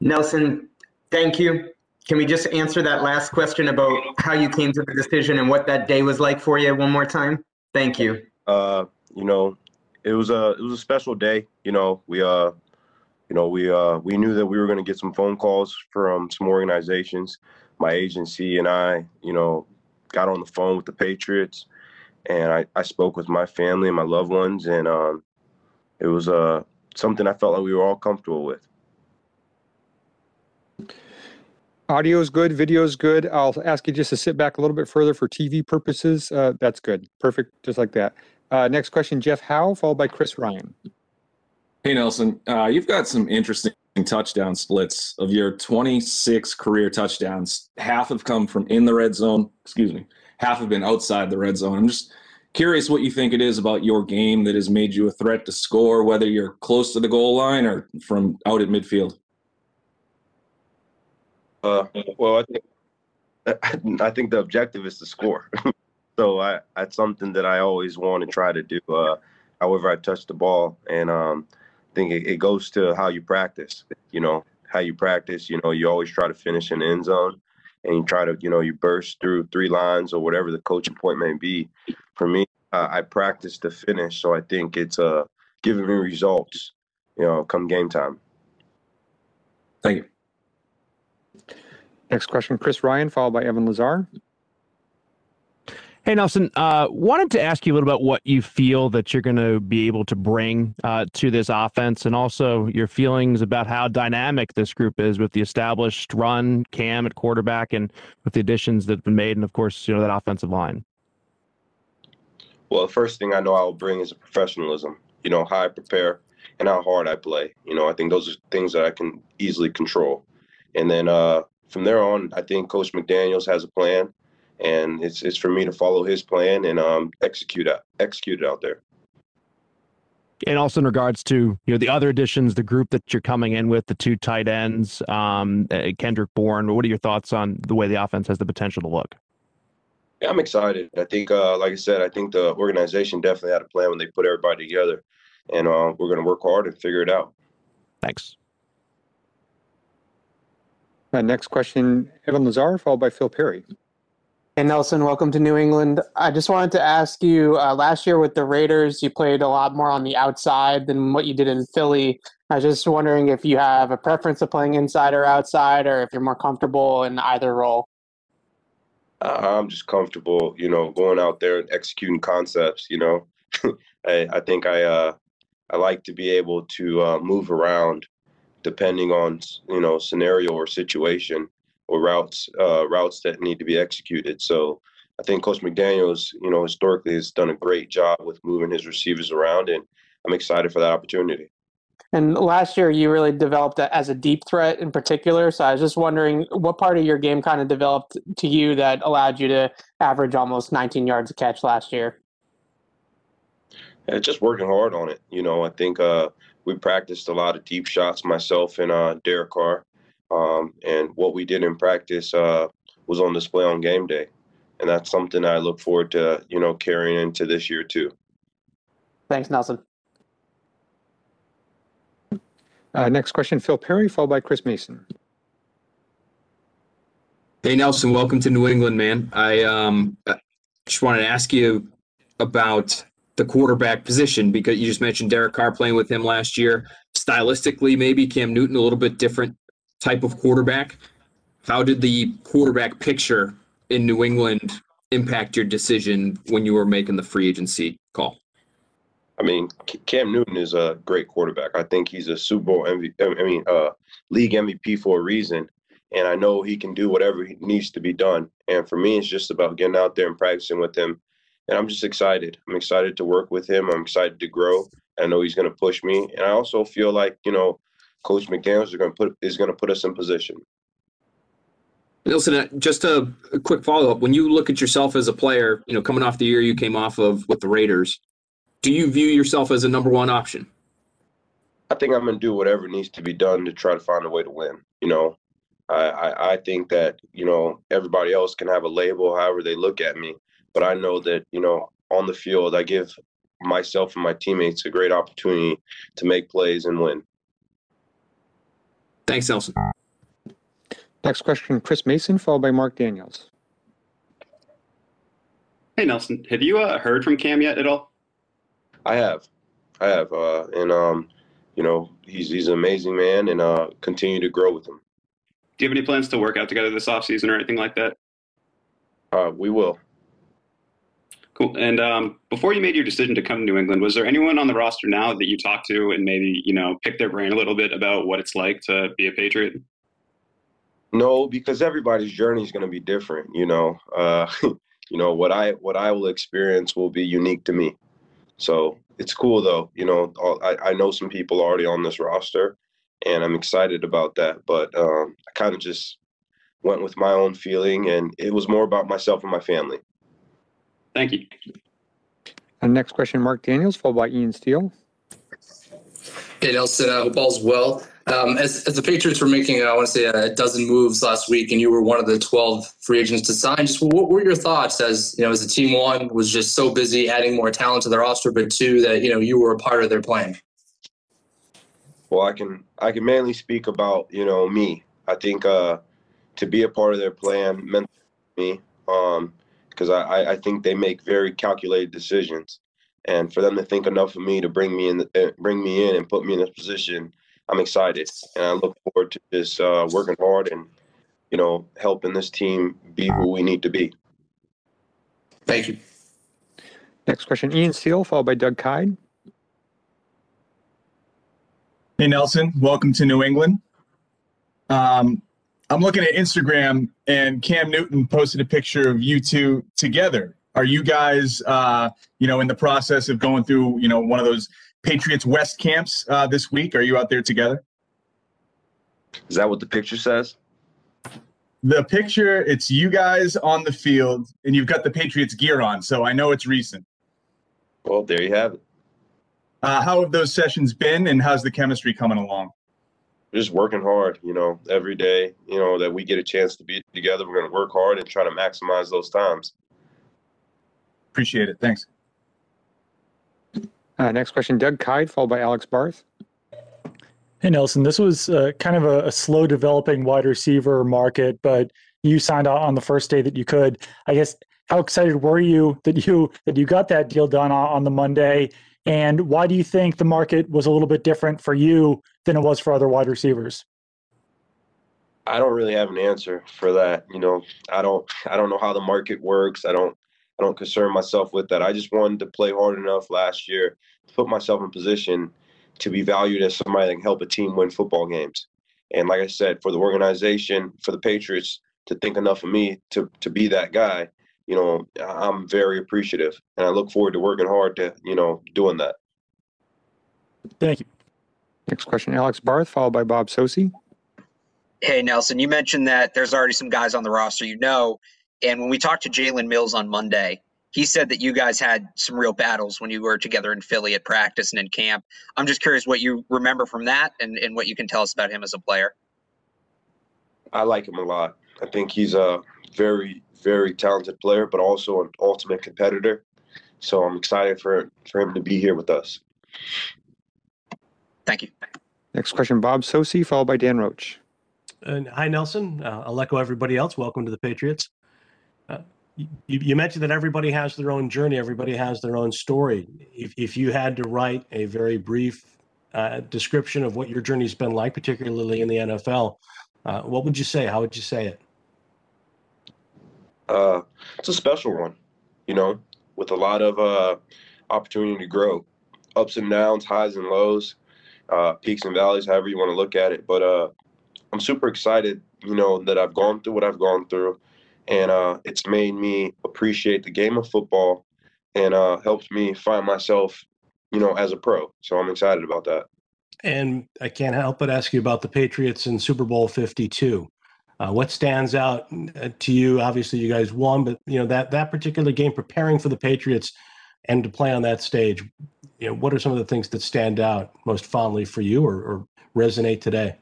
Nelson, thank you. Can we just answer that last question about how you came to the decision and what that day was like for you one more time? Thank you. Uh, you know, it was a it was a special day. You know, we uh, you know, we uh, we knew that we were going to get some phone calls from some organizations. My agency and I, you know, got on the phone with the Patriots, and I I spoke with my family and my loved ones, and um, it was uh something I felt like we were all comfortable with. Audio is good, video is good. I'll ask you just to sit back a little bit further for TV purposes. Uh, that's good. Perfect, just like that. Uh, next question, Jeff Howe, followed by Chris Ryan. Hey, Nelson. Uh, you've got some interesting touchdown splits. Of your 26 career touchdowns, half have come from in the red zone. Excuse me. Half have been outside the red zone. I'm just curious what you think it is about your game that has made you a threat to score, whether you're close to the goal line or from out at midfield. Uh, well, I think I think the objective is to score. so I that's something that I always want to try to do. Uh, however, I touch the ball, and um, I think it, it, goes to how you practice. You know, how you practice. You know, you always try to finish in the end zone, and you try to you know you burst through three lines or whatever the coaching point may be. For me, uh, I practice to finish, so I think it's uh, giving me results. You know, come game time. Thank you. Next question, Chris Ryan, followed by Evan Lazar. Hey, Nelson, uh, wanted to ask you a little about what you feel that you're going to be able to bring uh, to this offense and also your feelings about how dynamic this group is with the established run, Cam at quarterback, and with the additions that have been made, and of course, you know, that offensive line. Well, the first thing I know I'll bring is a professionalism, you know, how I prepare and how hard I play. You know, I think those are things that I can easily control. And then uh, from there on, I think Coach McDaniels has a plan, and it's it's for me to follow his plan and um, execute out, execute it out there. And also in regards to you know the other additions, the group that you're coming in with, the two tight ends, um, uh, Kendrick Bourne. What are your thoughts on the way the offense has the potential to look? Yeah, I'm excited. I think, uh, like I said, I think the organization definitely had a plan when they put everybody together, and uh, we're going to work hard and figure it out. Thanks. Uh, next question, Evan Lazar, followed by Phil Perry. Hey, Nelson, welcome to New England. I just wanted to ask you uh, last year with the Raiders, you played a lot more on the outside than what you did in Philly. I was just wondering if you have a preference of playing inside or outside, or if you're more comfortable in either role. Uh, I'm just comfortable, you know, going out there and executing concepts. You know, I, I, think I uh, I like to be able to uh, move around depending on you know scenario or situation or routes uh, routes that need to be executed. So I think Coach McDaniels you know historically has done a great job with moving his receivers around, and I'm excited for that opportunity. And last year, you really developed as a deep threat in particular. So I was just wondering what part of your game kind of developed to you that allowed you to average almost 19 yards a catch last year. Yeah, just working hard on it. You know, I think uh, we practiced a lot of deep shots, myself and uh, Derek Carr. Um, and what we did in practice uh, was on display on game day. And that's something I look forward to, you know, carrying into this year too. Thanks, Nelson. Uh, next question, Phil Perry, followed by Chris Mason. Hey, Nelson, welcome to New England, man. I um, just wanted to ask you about the quarterback position because you just mentioned Derek Carr playing with him last year. Stylistically, maybe Cam Newton a little bit different type of quarterback. How did the quarterback picture in New England impact your decision when you were making the free agency call? I mean, Cam Newton is a great quarterback. I think he's a Super Bowl MVP. I mean, uh, league MVP for a reason. And I know he can do whatever needs to be done. And for me, it's just about getting out there and practicing with him and I'm just excited. I'm excited to work with him. I'm excited to grow. I know he's going to push me, and I also feel like you know, Coach McDaniels is going to put is going to put us in position. Nelson, uh, just a, a quick follow up. When you look at yourself as a player, you know, coming off the year you came off of with the Raiders, do you view yourself as a number one option? I think I'm going to do whatever needs to be done to try to find a way to win. You know, I, I, I think that you know everybody else can have a label however they look at me, but I know that, you know, on the field, I give myself and my teammates a great opportunity to make plays and win. Thanks, Nelson. Next question, Chris Mason, followed by Mark Daniels. Hey Nelson, have you uh, heard from Cam yet at all? I have, I have, uh, and um, you know, he's he's an amazing man, and uh, continue to grow with him. Do you have any plans to work out together this offseason or anything like that? Uh, we will. Cool. And um, before you made your decision to come to New England, was there anyone on the roster now that you talked to and maybe you know pick their brain a little bit about what it's like to be a Patriot? No, because everybody's journey is going to be different. You know, uh, you know what I what I will experience will be unique to me. So it's cool though. You know, I, I know some people already on this roster, and I'm excited about that. But um, I kind of just went with my own feeling, and it was more about myself and my family. Thank you. And next question, Mark Daniels, followed by Ian Steele. Hey Nelson, I uh, hope all's well. Um, as, as the Patriots were making, uh, I want to say a dozen moves last week, and you were one of the 12 free agents to sign. Just what were your thoughts as you know, as the team one was just so busy adding more talent to their roster, but two that you know you were a part of their plan. Well, I can I can mainly speak about you know me. I think uh, to be a part of their plan meant me um, because I, I think they make very calculated decisions, and for them to think enough of me to bring me in the, uh, bring me in and put me in this position, I'm excited and I look forward to just uh, working hard and you know helping this team be who we need to be. Thank you. Next question, Ian Steele, followed by Doug Kyed. Hey, Nelson. Welcome to New England. Um, I'm looking at Instagram, and Cam Newton posted a picture of you two together. Are you guys, uh, you know, in the process of going through, you know, one of those Patriots West camps uh, this week? Are you out there together? Is that what the picture says? The picture, it's you guys on the field, and you've got the Patriots gear on, so I know it's recent. Well, there you have it. Uh, how have those sessions been, and how's the chemistry coming along? Just working hard, you know, every day, you know, that we get a chance to be together. We're going to work hard and try to maximize those times. Appreciate it. Thanks. Uh, next question, Doug Kyed, followed by Alex Barth. Hey, Nelson, this was uh, kind of a, a, slow developing wide receiver market, but you signed out on the first day that you could. I guess how excited were you that you that you got that deal done on, on the Monday? And why do you think the market was a little bit different for you than it was for other wide receivers? I don't really have an answer for that. You know, I don't I don't know how the market works. I don't I don't concern myself with that. I just wanted to play hard enough last year to put myself in position to be valued as somebody that can help a team win football games. And like I said, for the organization, for the Patriots to think enough of me to to be that guy, you know, I'm very appreciative, and I look forward to working hard to you know doing that. Thank you. Next question, Alex Barth, followed by Bob Socci. Hey Nelson, you mentioned that there's already some guys on the roster you know and when we talked to Jalen Mills on Monday, he said that you guys had some real battles when you were together in Philly at practice and in camp. I'm just curious what you remember from that and, and what you can tell us about him as a player. I like him a lot. I think he's a very, very talented player, but also an ultimate competitor. So I'm excited for, for him to be here with us. Thank you. Next question, Bob Socci, followed by Dan Roche. Uh, hi, Nelson. Uh, I'll echo everybody else. Welcome to the Patriots. Uh, you, you, mentioned that everybody has their own journey, everybody has their own story. If, if you had to write a very brief uh, description of what your journey's been like, particularly in the NFL, uh, what would you say? How would you say it? Uh, it's a special one, you know, with a lot of uh, opportunity to grow, ups and downs, highs and lows, peaks and valleys, however you want to look at it. But I'm super excited, you know, that I've gone through what I've gone through and uh, it's made me appreciate the game of football and uh, helped me find myself, you know, as a pro. So I'm excited about that. And I can't help but ask you about the Patriots in Super Bowl 52. Uh, what stands out uh, to you? Obviously, you guys won, but you know that that particular game, preparing for the Patriots and to play on that stage. You know, what are some of the things that stand out most fondly for you or, or resonate today?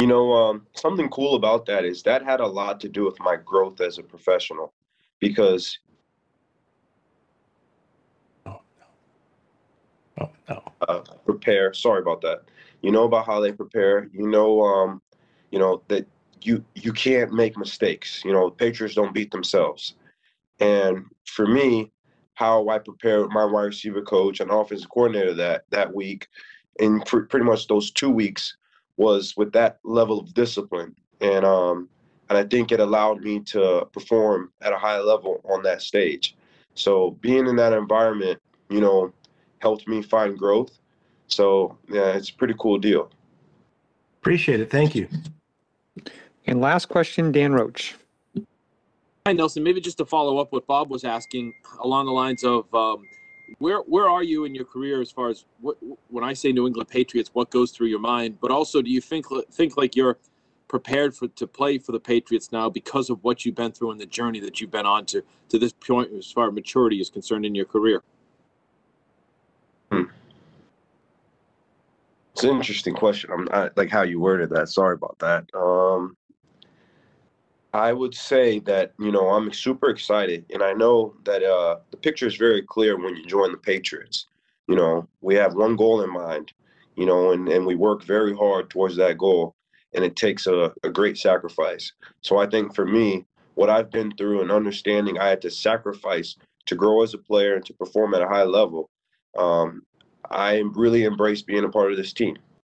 You know, um, something cool about that is that had a lot to do with my growth as a professional because. Oh, no. Oh, no. Uh, prepare. Sorry about that. You know about how they prepare. You know, um, you know that you you can't make mistakes. You know, Patriots don't beat themselves. And for me, how I prepared my wide receiver coach and offensive coordinator that that week, in pr- pretty much those two weeks, was with that level of discipline. And um, and I think it allowed me to perform at a high level on that stage. So being in that environment, you know, helped me find growth. So yeah, it's a pretty cool deal. Appreciate it. Thank you. And last question, Dan Roche. Hi, Nelson. Maybe just to follow up what Bob was asking along the lines of um, where where are you in your career as far as what, when I say New England Patriots, what goes through your mind? But also, do you think think like you're prepared for to play for the Patriots now because of what you've been through and the journey that you've been on to to this point as far as maturity is concerned in your career? Hmm. It's an interesting question. I'm not like how you worded that. Sorry about that. Um, I would say that you know I'm super excited, and I know that uh, the picture is very clear when you join the Patriots. You know, we have one goal in mind, you know, and and we work very hard towards that goal, and it takes a, a great sacrifice. So I think for me, what I've been through and understanding I had to sacrifice to grow as a player and to perform at a high level, um, I really embrace being a part of this team.